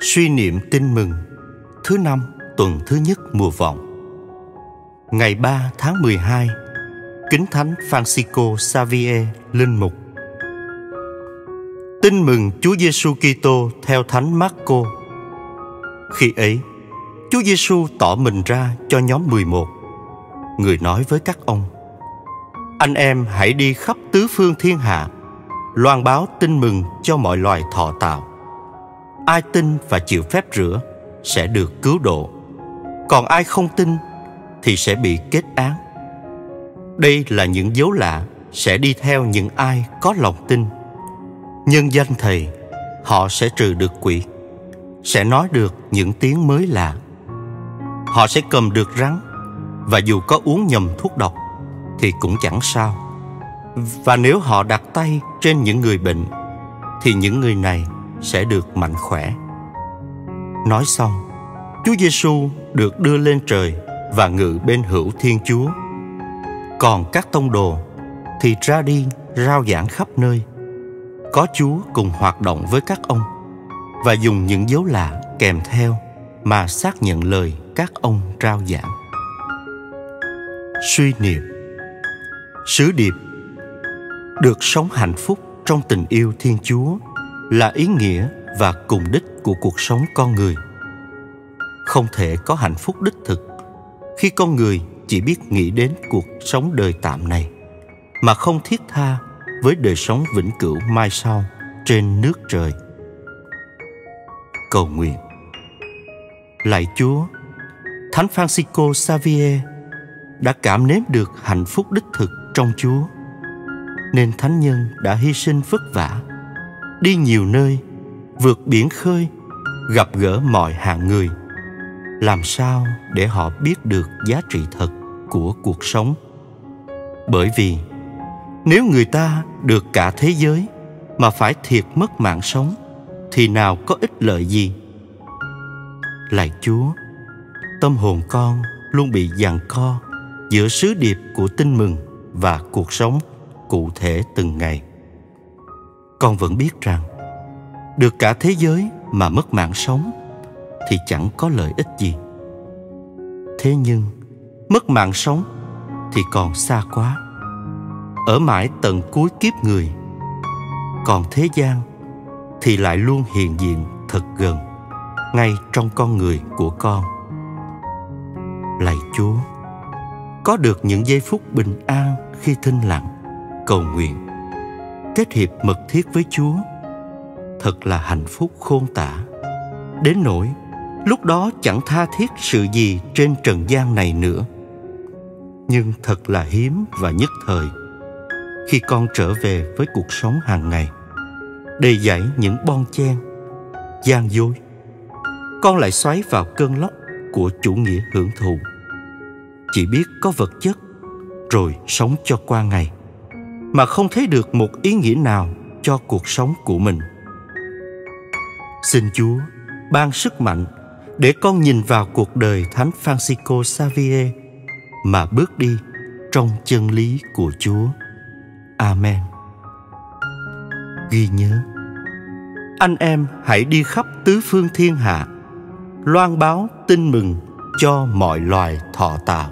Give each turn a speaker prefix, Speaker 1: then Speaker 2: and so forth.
Speaker 1: Suy niệm tin mừng, Thứ năm, tuần thứ nhất mùa vọng. Ngày 3 tháng 12 Kính Thánh Francisco Xavier Linh Mục. Tin mừng Chúa Giêsu Kitô theo Thánh Marco. Khi ấy, Chúa Giêsu tỏ mình ra cho nhóm 11 Người nói với các ông, Anh em hãy đi khắp tứ phương thiên hạ, Loan báo tin mừng cho mọi loài thọ tạo ai tin và chịu phép rửa sẽ được cứu độ. Còn ai không tin thì sẽ bị kết án. Đây là những dấu lạ sẽ đi theo những ai có lòng tin. Nhân danh thầy, họ sẽ trừ được quỷ, sẽ nói được những tiếng mới lạ. Họ sẽ cầm được rắn và dù có uống nhầm thuốc độc thì cũng chẳng sao. Và nếu họ đặt tay trên những người bệnh thì những người này sẽ được mạnh khỏe. Nói xong, Chúa Giêsu được đưa lên trời và ngự bên hữu Thiên Chúa. Còn các tông đồ thì ra đi rao giảng khắp nơi. Có Chúa cùng hoạt động với các ông và dùng những dấu lạ kèm theo mà xác nhận lời các ông rao giảng. Suy niệm Sứ điệp Được sống hạnh phúc trong tình yêu Thiên Chúa là ý nghĩa và cùng đích của cuộc sống con người. Không thể có hạnh phúc đích thực khi con người chỉ biết nghĩ đến cuộc sống đời tạm này, mà không thiết tha với đời sống vĩnh cửu mai sau trên nước trời. Cầu nguyện. Lạy chúa, thánh francisco xavier đã cảm nếm được hạnh phúc đích thực trong chúa, nên thánh nhân đã hy sinh vất vả đi nhiều nơi, vượt biển khơi, gặp gỡ mọi hạng người. Làm sao để họ biết được giá trị thật của cuộc sống? Bởi vì nếu người ta được cả thế giới mà phải thiệt mất mạng sống, thì nào có ích lợi gì? Lạy chúa, tâm hồn con luôn bị giằng co giữa sứ điệp của tin mừng và cuộc sống cụ thể từng ngày con vẫn biết rằng, được cả thế giới mà mất mạng sống thì chẳng có lợi ích gì. Thế nhưng, mất mạng sống thì còn xa quá. Ở mãi tận cuối kiếp người, còn thế gian thì lại luôn hiện diện thật gần, ngay trong con người của con. Lạy chúa, có được những giây phút bình an khi thinh lặng, cầu nguyện kết hiệp mật thiết với Chúa thật là hạnh phúc khôn tả. Đến nỗi, lúc đó chẳng tha thiết sự gì trên trần gian này nữa. Nhưng thật là hiếm và nhất thời, khi con trở về với cuộc sống hàng ngày, đầy dẫy những bon chen, gian dối, con lại xoáy vào cơn lốc của chủ nghĩa hưởng thụ chỉ biết có vật chất, rồi sống cho qua ngày mà không thấy được một ý nghĩa nào cho cuộc sống của mình. Xin chúa ban sức mạnh để con nhìn vào cuộc đời thánh francisco xavier mà bước đi trong chân lý của chúa. Amen. Ghi nhớ, anh em hãy đi khắp tứ phương thiên hạ, loan báo tin mừng cho mọi loài thọ tạo.